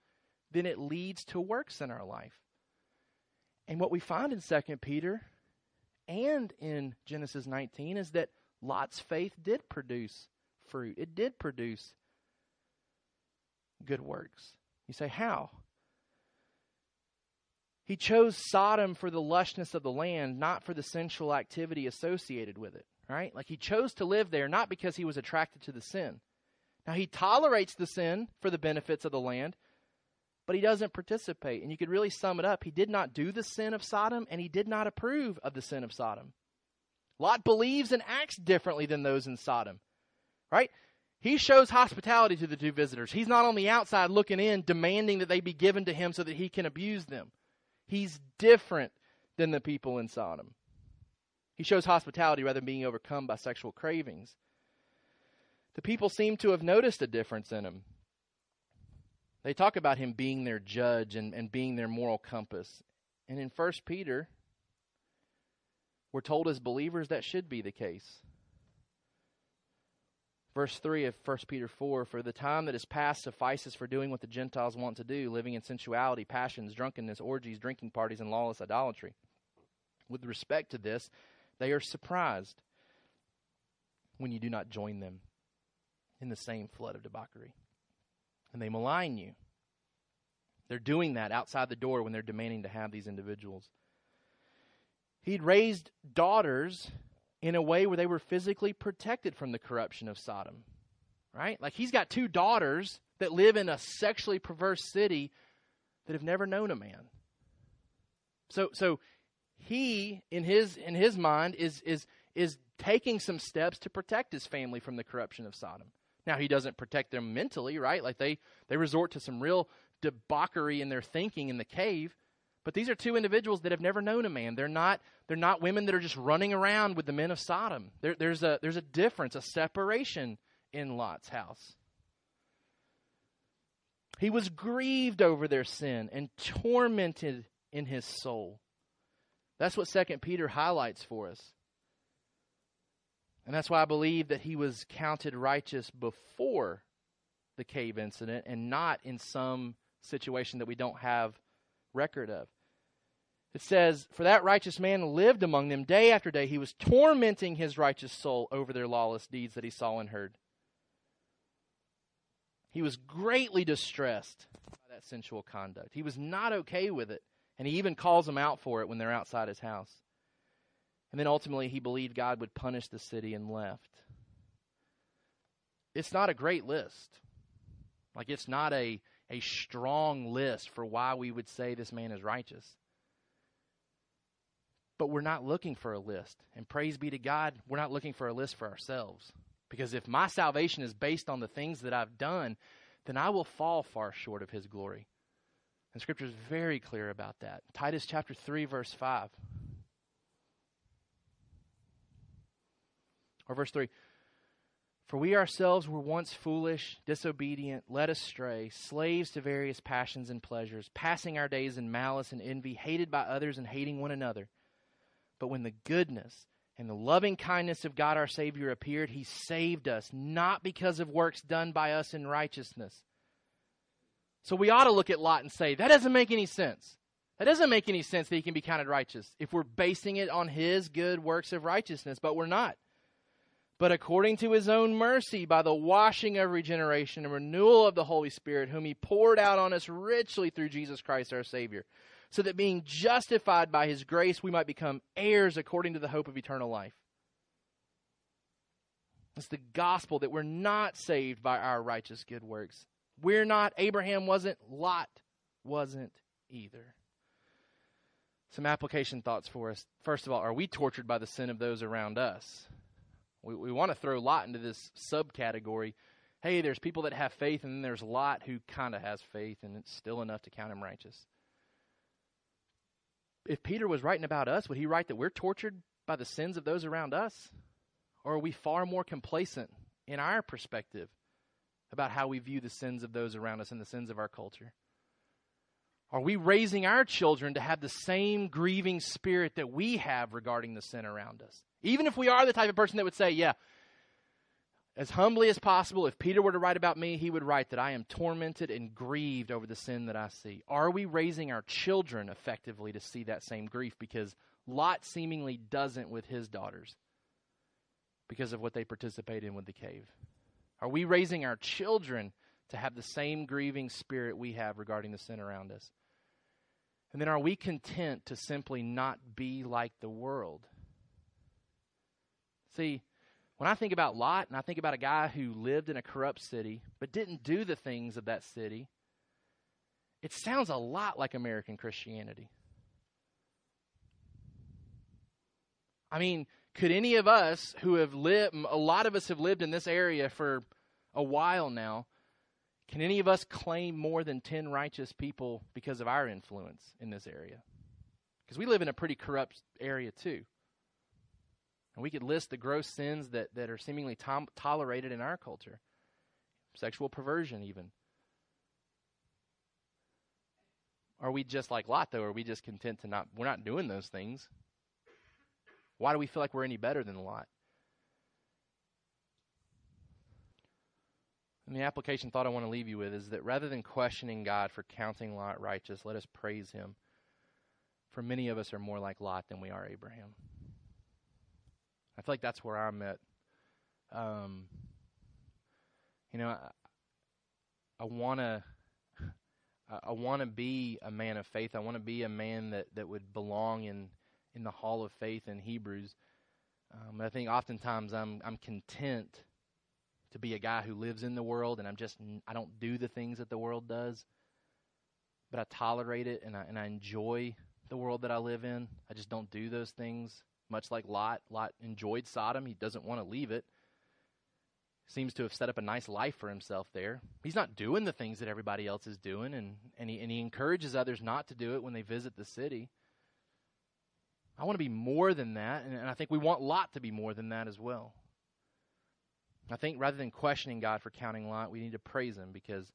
then it leads to works in our life. And what we find in 2 Peter and in Genesis 19 is that Lot's faith did produce fruit. It did produce good works. You say, how? He chose Sodom for the lushness of the land, not for the sensual activity associated with it, right? Like he chose to live there not because he was attracted to the sin. Now he tolerates the sin for the benefits of the land, but he doesn't participate. And you could really sum it up. He did not do the sin of Sodom, and he did not approve of the sin of Sodom. Lot believes and acts differently than those in Sodom, right? He shows hospitality to the two visitors. He's not on the outside looking in, demanding that they be given to him so that he can abuse them. He's different than the people in Sodom. He shows hospitality rather than being overcome by sexual cravings. The people seem to have noticed a difference in him. They talk about him being their judge and, and being their moral compass. And in 1 Peter, we're told as believers that should be the case. Verse 3 of 1 Peter 4 For the time that is past suffices for doing what the Gentiles want to do, living in sensuality, passions, drunkenness, orgies, drinking parties, and lawless idolatry. With respect to this, they are surprised when you do not join them in the same flood of debauchery. And they malign you. They're doing that outside the door when they're demanding to have these individuals. He'd raised daughters in a way where they were physically protected from the corruption of Sodom. Right? Like he's got two daughters that live in a sexually perverse city that have never known a man. So so he in his in his mind is is is taking some steps to protect his family from the corruption of Sodom. Now he doesn't protect them mentally, right? Like they they resort to some real debauchery in their thinking in the cave, but these are two individuals that have never known a man. They're not, they're not women that are just running around with the men of Sodom. There, there's, a, there's a difference, a separation in Lot's house. He was grieved over their sin and tormented in his soul. That's what 2 Peter highlights for us. And that's why I believe that he was counted righteous before the cave incident and not in some situation that we don't have record of. It says, For that righteous man lived among them day after day. He was tormenting his righteous soul over their lawless deeds that he saw and heard. He was greatly distressed by that sensual conduct. He was not okay with it. And he even calls them out for it when they're outside his house. And then ultimately, he believed God would punish the city and left. It's not a great list. Like, it's not a a strong list for why we would say this man is righteous. But we're not looking for a list. And praise be to God, we're not looking for a list for ourselves. Because if my salvation is based on the things that I've done, then I will fall far short of his glory. And scripture is very clear about that. Titus chapter 3 verse 5. Or verse 3. For we ourselves were once foolish, disobedient, led astray, slaves to various passions and pleasures, passing our days in malice and envy, hated by others and hating one another. But when the goodness and the loving kindness of God our Savior appeared, He saved us, not because of works done by us in righteousness. So we ought to look at Lot and say, that doesn't make any sense. That doesn't make any sense that he can be counted righteous if we're basing it on his good works of righteousness, but we're not but according to his own mercy, by the washing of regeneration and renewal of the Holy Spirit, whom he poured out on us richly through Jesus Christ our Savior, so that being justified by his grace, we might become heirs according to the hope of eternal life. It's the gospel that we're not saved by our righteous good works. We're not, Abraham wasn't, Lot wasn't either. Some application thoughts for us. First of all, are we tortured by the sin of those around us? We, we want to throw Lot into this subcategory. Hey, there's people that have faith, and then there's Lot who kind of has faith, and it's still enough to count him righteous. If Peter was writing about us, would he write that we're tortured by the sins of those around us? Or are we far more complacent in our perspective about how we view the sins of those around us and the sins of our culture? Are we raising our children to have the same grieving spirit that we have regarding the sin around us? Even if we are the type of person that would say, yeah, as humbly as possible, if Peter were to write about me, he would write that I am tormented and grieved over the sin that I see. Are we raising our children effectively to see that same grief? Because Lot seemingly doesn't with his daughters because of what they participate in with the cave. Are we raising our children to have the same grieving spirit we have regarding the sin around us? And then are we content to simply not be like the world? See, when I think about Lot and I think about a guy who lived in a corrupt city but didn't do the things of that city, it sounds a lot like American Christianity. I mean, could any of us who have lived, a lot of us have lived in this area for a while now, can any of us claim more than 10 righteous people because of our influence in this area? Because we live in a pretty corrupt area too. And we could list the gross sins that, that are seemingly to- tolerated in our culture sexual perversion, even. Are we just like Lot, though? Are we just content to not, we're not doing those things? Why do we feel like we're any better than Lot? And the application thought I want to leave you with is that rather than questioning God for counting Lot righteous, let us praise him. For many of us are more like Lot than we are Abraham. I feel like that's where I'm at. Um, you know, I, to. I want to be a man of faith. I want to be a man that, that would belong in, in the hall of faith in Hebrews. Um, I think oftentimes I'm I'm content to be a guy who lives in the world and I'm just I don't do the things that the world does, but I tolerate it and I and I enjoy the world that I live in. I just don't do those things much like Lot. Lot enjoyed Sodom. He doesn't want to leave it. Seems to have set up a nice life for himself there. He's not doing the things that everybody else is doing, and, and, he, and he encourages others not to do it when they visit the city. I want to be more than that, and, and I think we want Lot to be more than that as well. I think rather than questioning God for counting Lot, we need to praise Him because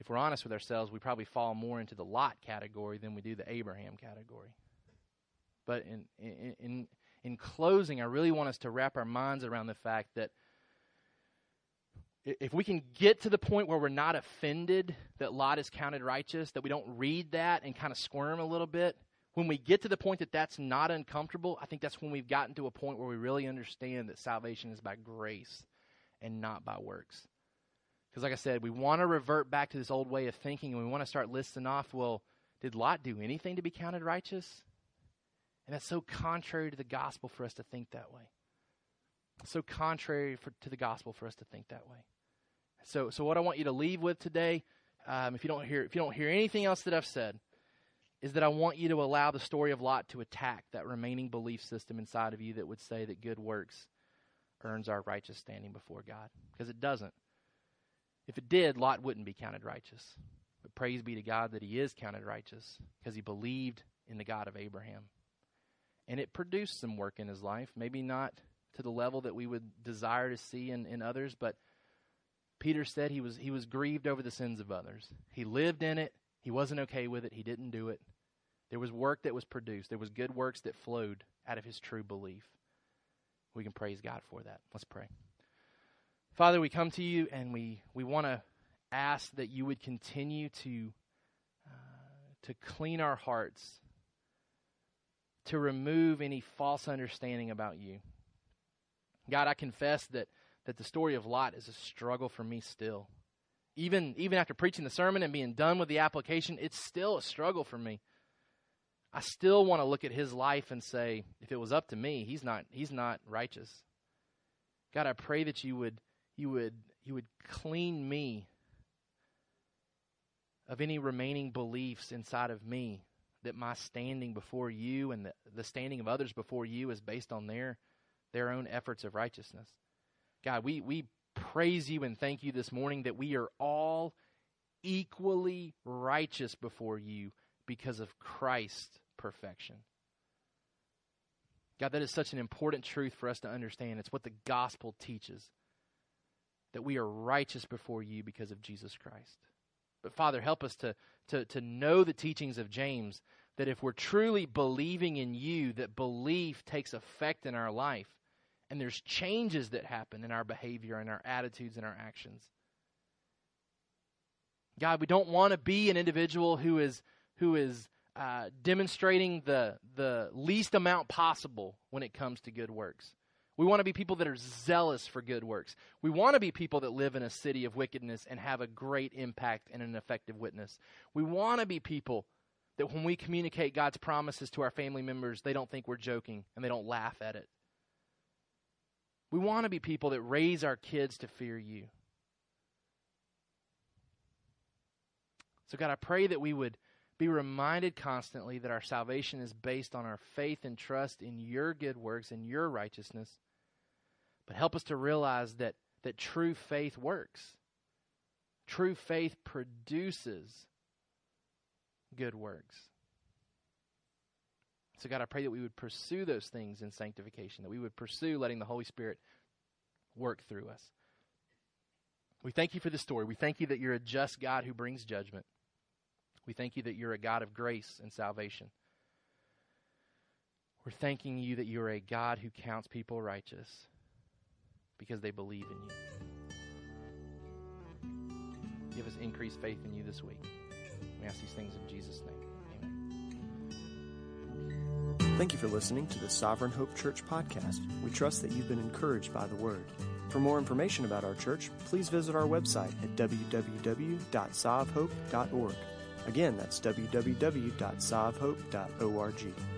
if we're honest with ourselves, we probably fall more into the Lot category than we do the Abraham category. But in, in, in, in closing, I really want us to wrap our minds around the fact that if we can get to the point where we're not offended that Lot is counted righteous, that we don't read that and kind of squirm a little bit, when we get to the point that that's not uncomfortable, I think that's when we've gotten to a point where we really understand that salvation is by grace and not by works. Because, like I said, we want to revert back to this old way of thinking and we want to start listing off well, did Lot do anything to be counted righteous? And that's so contrary to the gospel for us to think that way. so contrary for, to the gospel for us to think that way. So, so what I want you to leave with today, um, if you don't hear, if you don't hear anything else that I've said, is that I want you to allow the story of Lot to attack that remaining belief system inside of you that would say that good works earns our righteous standing before God, because it doesn't. If it did, Lot wouldn't be counted righteous. But praise be to God that he is counted righteous because he believed in the God of Abraham and it produced some work in his life. Maybe not to the level that we would desire to see in, in others, but Peter said he was he was grieved over the sins of others. He lived in it. He wasn't okay with it. He didn't do it. There was work that was produced. There was good works that flowed out of his true belief. We can praise God for that. Let's pray. Father, we come to you and we, we want to ask that you would continue to uh, to clean our hearts to remove any false understanding about you. God, I confess that, that the story of Lot is a struggle for me still. Even, even after preaching the sermon and being done with the application, it's still a struggle for me. I still want to look at his life and say, if it was up to me, he's not, he's not righteous. God, I pray that you would, you would, you would clean me of any remaining beliefs inside of me that my standing before you and the, the standing of others before you is based on their their own efforts of righteousness. God, we, we praise you and thank you this morning that we are all equally righteous before you because of Christ's perfection. God, that is such an important truth for us to understand. It's what the gospel teaches that we are righteous before you because of Jesus Christ. But Father, help us to, to, to know the teachings of James that if we're truly believing in you, that belief takes effect in our life and there's changes that happen in our behavior and our attitudes and our actions. God, we don't want to be an individual who is who is uh, demonstrating the the least amount possible when it comes to good works. We want to be people that are zealous for good works. We want to be people that live in a city of wickedness and have a great impact and an effective witness. We want to be people that when we communicate God's promises to our family members, they don't think we're joking and they don't laugh at it. We want to be people that raise our kids to fear you. So, God, I pray that we would be reminded constantly that our salvation is based on our faith and trust in your good works and your righteousness. But help us to realize that, that true faith works. True faith produces good works. So, God, I pray that we would pursue those things in sanctification, that we would pursue letting the Holy Spirit work through us. We thank you for this story. We thank you that you're a just God who brings judgment. We thank you that you're a God of grace and salvation. We're thanking you that you're a God who counts people righteous because they believe in you. Give us increased faith in you this week. We ask these things in Jesus' name. Amen. Thank you for listening to the Sovereign Hope Church podcast. We trust that you've been encouraged by the word. For more information about our church, please visit our website at www.sovhope.org. Again, that's www.sovhope.org.